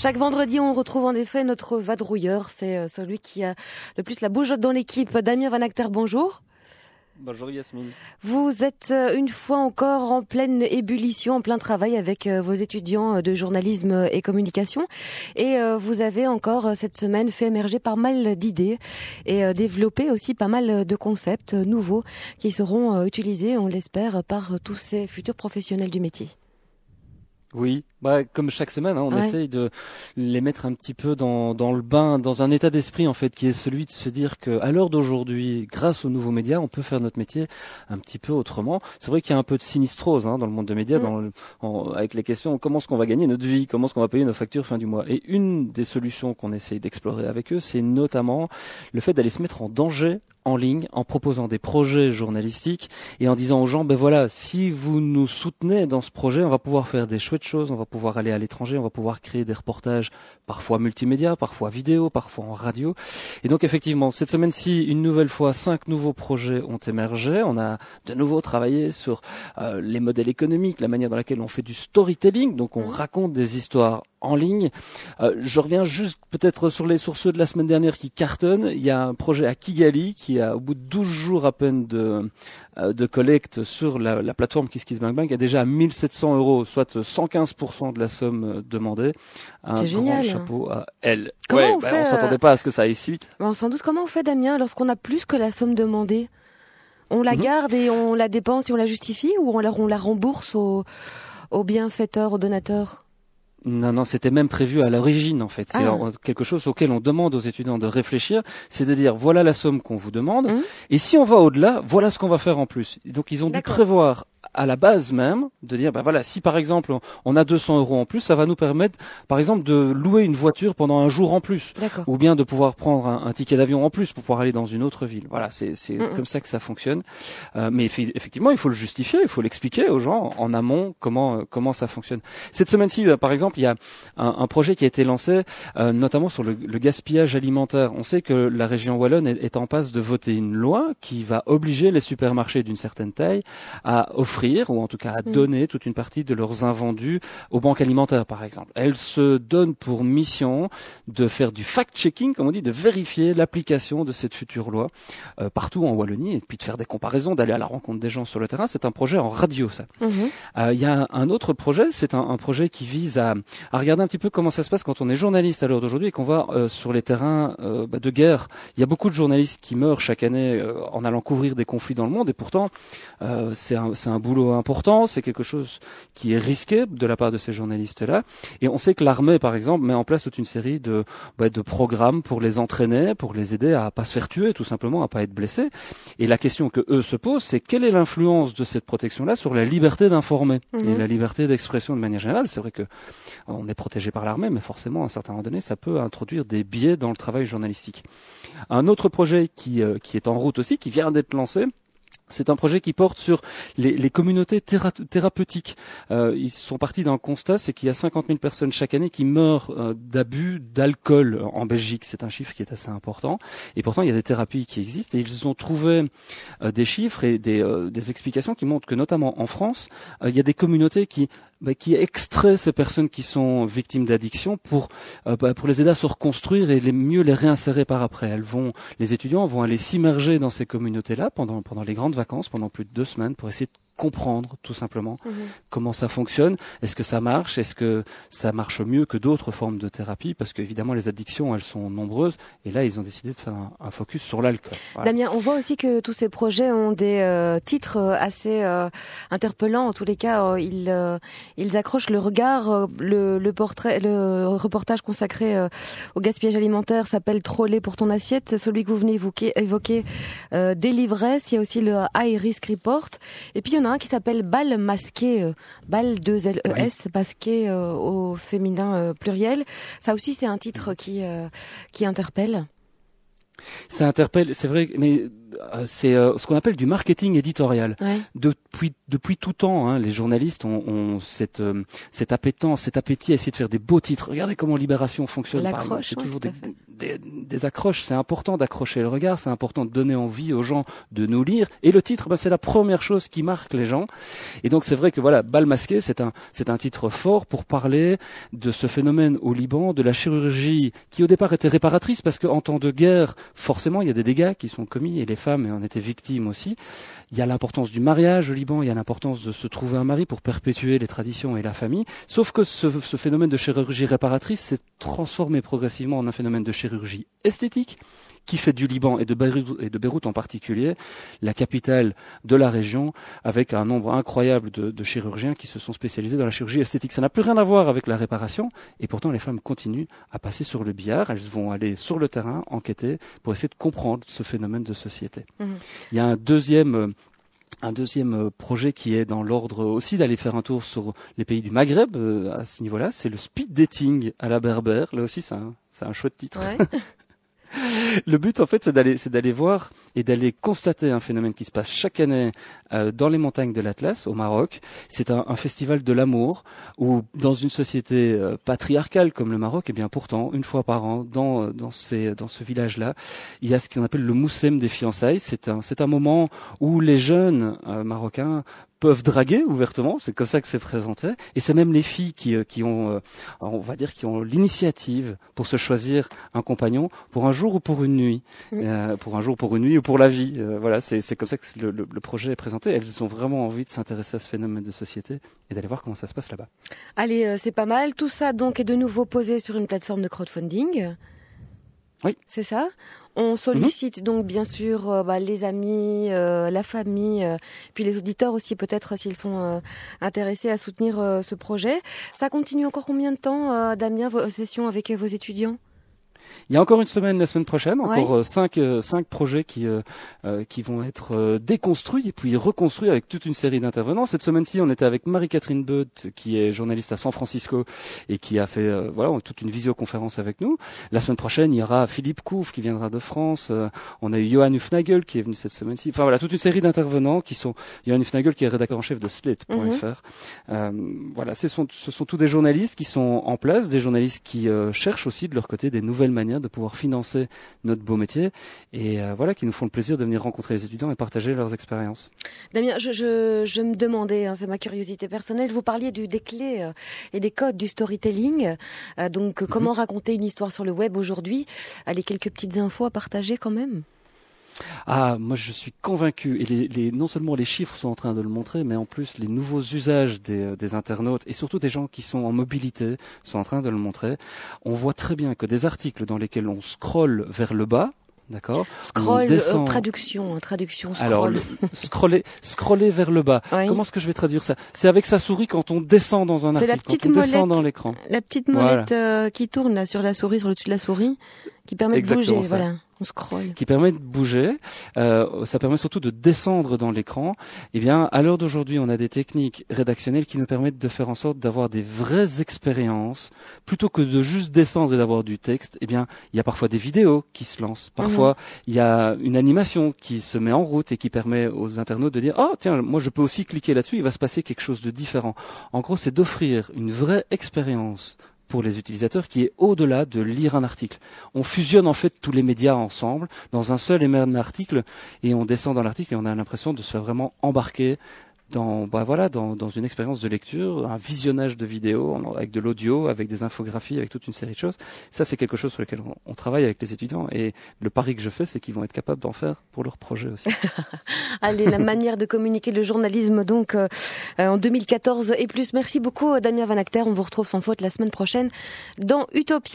Chaque vendredi, on retrouve en effet notre vadrouilleur. C'est euh, celui qui a le plus la bougeotte dans l'équipe. Damien Van Acter, bonjour. Bonjour Yasmine. Vous êtes euh, une fois encore en pleine ébullition, en plein travail avec euh, vos étudiants de journalisme et communication. Et vous avez encore cette semaine fait émerger pas mal d'idées et développé aussi pas mal de concepts nouveaux qui seront utilisés, on l'espère, par tous ces futurs professionnels du métier. Oui, bah, comme chaque semaine, hein, on essaye de les mettre un petit peu dans, dans le bain, dans un état d'esprit en fait, qui est celui de se dire que à l'heure d'aujourd'hui, grâce aux nouveaux médias, on peut faire notre métier un petit peu autrement. C'est vrai qu'il y a un peu de sinistrose hein, dans le monde des médias, mm. dans avec les questions comment est-ce qu'on va gagner notre vie, comment est-ce qu'on va payer nos factures fin du mois? Et une des solutions qu'on essaye d'explorer avec eux, c'est notamment le fait d'aller se mettre en danger en ligne en proposant des projets journalistiques et en disant aux gens ben voilà si vous nous soutenez dans ce projet on va pouvoir faire des chouettes choses on va pouvoir aller à l'étranger on va pouvoir créer des reportages parfois multimédia parfois vidéo parfois en radio. Et donc effectivement cette semaine-ci une nouvelle fois cinq nouveaux projets ont émergé. On a de nouveau travaillé sur euh, les modèles économiques la manière dans laquelle on fait du storytelling. Donc on raconte des histoires en ligne. Euh, je reviens juste peut-être sur les sources de la semaine dernière qui cartonnent. Il y a un projet à Kigali qui a, au bout de 12 jours à peine de, euh, de collecte sur la, la plateforme KissKissBankBank, a déjà 1700 euros, soit 115% de la somme euh, demandée. Un grand chapeau à elle. Comment on, bah, s'attendait pas à ce que ça aille si vite. On s'en doute. Comment on fait, Damien, lorsqu'on a plus que la somme demandée? On la mhm. garde et on la dépense et on la justifie ou on la, on la rembourse aux, aux bienfaiteurs, aux donateurs non, non, c'était même prévu à l'origine en fait. C'est ah. quelque chose auquel on demande aux étudiants de réfléchir, c'est de dire voilà la somme qu'on vous demande, mmh. et si on va au-delà, voilà ce qu'on va faire en plus. donc ils ont dû prévoir à la base même de dire ben voilà si par exemple on a 200 euros en plus ça va nous permettre par exemple de louer une voiture pendant un jour en plus. Ou bien de pouvoir prendre un, ticket d'avion en plus pour pouvoir aller dans une autre ville. Voilà c'est comme ça que ça fonctionne. Euh, mais effectivement il faut le justifier il faut l'expliquer aux gens en amont comment comment ça fonctionne. Cette semaine-ci euh, par exemple il y a un, un, projet qui a été lancé euh, notamment sur le, le, gaspillage alimentaire. On sait que la région wallonne est, est en passe de voter une loi qui va obliger les supermarchés d'une certaine taille à offrir ou en tout cas à mm. donner toute une partie de leurs invendus aux banques alimentaires, par exemple. Elles se donnent pour mission de faire du fact-checking, comme on dit, de vérifier l'application de cette future loi euh, partout en Wallonie, et puis de faire des comparaisons, d'aller à la rencontre des gens sur le terrain. C'est un projet en radio, ça. Mm-hmm. Euh, il y a un autre projet, c'est un, un, projet qui vise à, à, regarder un petit peu comment ça se passe quand on est journaliste à l'heure d'aujourd'hui et qu'on va euh, sur les terrains bah, de guerre. Il y a beaucoup de journalistes qui meurent chaque année en allant couvrir des conflits dans le monde, et pourtant c'est un, un boulot important, c'est quelque chose qui est risqué de la part de ces journalistes-là. Et on sait que l'armée, par exemple, met en place toute une série de, bah, de programmes pour les entraîner, pour les aider à pas se faire tuer, tout simplement, à pas être blessés. Et la question que eux se posent, c'est quelle est l'influence de cette protection-là sur la liberté d'informer et mhm. la liberté d'expression de manière générale. C'est vrai que on est protégé par l'armée, mais forcément, à un certain moment donné, ça peut introduire des biais dans le travail journalistique. Un autre projet qui, euh, qui est en route aussi, qui vient d'être lancé, c'est un projet qui porte sur les, les communautés thérapeutiques. Euh, ils sont partis d'un constat, c'est qu'il y a 50 000 personnes chaque année qui meurent euh, d'abus d'alcool en Belgique. C'est un chiffre qui est assez important. Et pourtant, il y a des thérapies qui existent. Et ils ont trouvé euh, des chiffres et des, euh, des, explications qui montrent que, notamment en France, il y a des communautés qui bah, qui extrait ces personnes qui sont victimes d'addiction pour euh, bah, pour les aider à se reconstruire et les mieux les réinsérer par après. Elles vont, les étudiants vont aller s'immerger dans ces communautés-là pendant pendant les grandes vacances, pendant plus de deux semaines, pour essayer de comprendre tout simplement mhm. comment ça fonctionne. Est-ce que ça marche? Est-ce que ça marche mieux que d'autres formes de thérapie? Parce qu'évidemment, les addictions, elles sont nombreuses. Et là, ils ont décidé de faire un, focus sur l'alcool. Damien, on voit aussi que tous ces projets ont des euh, titres euh, assez euh, interpellants. En tous les cas, ils, ils accrochent le regard. Le, le, portrait, le reportage consacré au gaspillage alimentaire s'appelle Troller pour ton assiette. Celui que vous venez évoquer, évoquer des. Il y a aussi le High Risk Report. Et puis, il y en a un qui s'appelle Bal masqué, euh, Bal 2 L E S masqué euh, au féminin euh, pluriel. Ça aussi c'est un titre qui qui interpelle. Ça interpelle, c'est vrai, mais c'est ce qu'on appelle du marketing éditorial. Depuis depuis tout temps, hein, les journalistes ont, ont cette cette appétence, cet appétit à essayer de faire des beaux titres. Regardez comment Libération fonctionne. L'accroche, c'est toujours des, des, des, accroches. C'est important d'accrocher le regard. C'est important de donner envie aux gens de nous lire. Et le titre, ben, c'est la première chose qui marque les gens. Et donc c'est vrai que voilà, Bal masqué, c'est un c'est un titre fort pour parler de ce phénomène au Liban, de la chirurgie qui au départ était réparatrice parce qu'en temps de guerre, forcément, il y a des dégâts qui sont commis et les femmes en étaient victimes aussi. Il y a l'importance du mariage au Liban, il y a l'importance de se trouver un mari pour perpétuer les traditions et la famille. Sauf que ce, ce phénomène de chirurgie réparatrice s'est transformé progressivement en un phénomène de chirurgie esthétique qui fait du Liban et de, Beyrouth, et de Beyrouth en particulier la capitale de la région, avec un nombre incroyable de, de, chirurgiens qui se sont spécialisés dans la chirurgie esthétique. Ça n'a plus rien à voir avec la réparation, et pourtant les femmes continuent à passer sur le billard. Elles vont aller sur le terrain enquêter pour essayer de comprendre ce phénomène de société. Mmh. Il y a un deuxième euh, un deuxième euh, projet qui est dans l'ordre aussi d'aller faire un tour sur les pays du Maghreb euh, à ce niveau-là, c'est le speed dating à la berbère. Là aussi, c'est un, un chouette titre. Ouais. le but en fait c'est d'aller c'est d'aller voir et d'aller constater un phénomène qui se passe chaque année euh, dans les montagnes de l'Atlas au Maroc. C'est un, festival de l'amour où dans une société euh, patriarcale comme le Maroc, et eh bien pourtant une fois par an dans euh, dans ces dans ce village là, il y a ce qu'on appelle le moussem des fiançailles. C'est un c'est un moment où les jeunes marocains peuvent draguer ouvertement, c'est comme ça que c'est présenté, et c'est même les filles qui, euh, qui ont, euh, on va dire, qui ont l'initiative pour se choisir un compagnon pour un jour ou pour une nuit, euh, pour un jour, pour une nuit ou pour la vie. Euh, voilà, c'est, c'est comme ça que le, le, le, projet est présenté. Elles ont vraiment envie de s'intéresser à ce phénomène de société et d'aller voir comment ça se passe là-bas. Allez, c'est pas mal. Tout ça donc est de nouveau posé sur une plateforme de crowdfunding. Oui. C'est ça? On sollicite donc bien sûr euh, bah, les amis, euh, la famille, euh, puis les auditeurs aussi peut-être s'ils sont euh, intéressés à soutenir euh, ce projet. Ça continue encore combien de temps, Damien, vos sessions avec vos étudiants? Il y a encore une semaine la semaine prochaine, encore ouais. cinq, cinq projets qui euh, qui vont être déconstruits et puis reconstruits avec toute une série d'intervenants. Cette semaine-ci, on était avec Marie-Catherine Beut, qui est journaliste à San Francisco et qui a fait euh, voilà toute une visioconférence avec nous. La semaine prochaine, il y aura Philippe Couf qui viendra de France. Euh, on a eu Johan Hufnagel qui est venu cette semaine-ci. Enfin voilà, toute une série d'intervenants qui sont Johan Hufnagel qui est rédacteur en chef de Slate.fr. Mm -hmm. euh, voilà, ce sont ce sont tous des journalistes qui sont en place, des journalistes qui cherchent aussi de leur côté des nouvelles manière de pouvoir financer notre beau métier et euh, voilà qui nous font le plaisir de venir rencontrer les étudiants et partager leurs expériences. Damien, je, je, je me demandais, hein, c'est ma curiosité personnelle, vous parliez du, des clés euh, et des codes du storytelling, euh, donc mm -hmm. comment raconter une histoire sur le web aujourd'hui, les quelques petites infos à partager quand même ah, moi je suis convaincu, et les, les, non seulement les chiffres sont en train de le montrer, mais en plus les nouveaux usages des, euh, des, internautes, et surtout des gens qui sont en mobilité, sont en train de le montrer. On voit très bien que des articles dans lesquels on scrolle vers le bas, D'accord. Scroll, descend... euh, traduction, hein, traduction, scroll. Alors, le, scroller, scroller vers le bas. Oui. Comment est-ce que je vais traduire ça? C'est avec sa souris quand on descend dans un article, la petite quand on molette, descend dans l'écran. La petite molette voilà. euh, qui tourne là sur la souris, sur le dessus de la souris, qui permet de bouger. Ça. Voilà on scroll. qui permet de bouger. Euh, ça permet surtout de descendre dans l'écran. Eh bien, à l'heure d'aujourd'hui, on a des techniques rédactionnelles qui nous permettent de faire en sorte d'avoir des vraies expériences plutôt que de juste descendre et d'avoir du texte. Eh bien, il y a parfois des vidéos qui se lancent. Parfois, mmh. il y a une animation qui se met en route et qui permet aux internautes de dire "Oh, tiens, moi je peux aussi cliquer là-dessus, il va se passer quelque chose de différent." En gros, c'est d'offrir une vraie expérience pour les utilisateurs qui est au-delà de lire un article. On fusionne en fait tous les médias ensemble dans un seul et même article et on descend dans l'article et on a l'impression de se faire vraiment embarquer dans, bah voilà, dans, dans une expérience de lecture, un visionnage de vidéos avec de l'audio, avec des infographies, avec toute une série de choses. Ça, c'est quelque chose sur lequel on, travaille avec les étudiants. Et le pari que je fais, c'est qu'ils vont être capables d'en faire pour leur projet aussi. Allez, la manière de communiquer le journalisme, donc, euh, en 2014 et plus. Merci beaucoup, Damien Van Acter. On vous retrouve sans faute la semaine prochaine dans Utopia.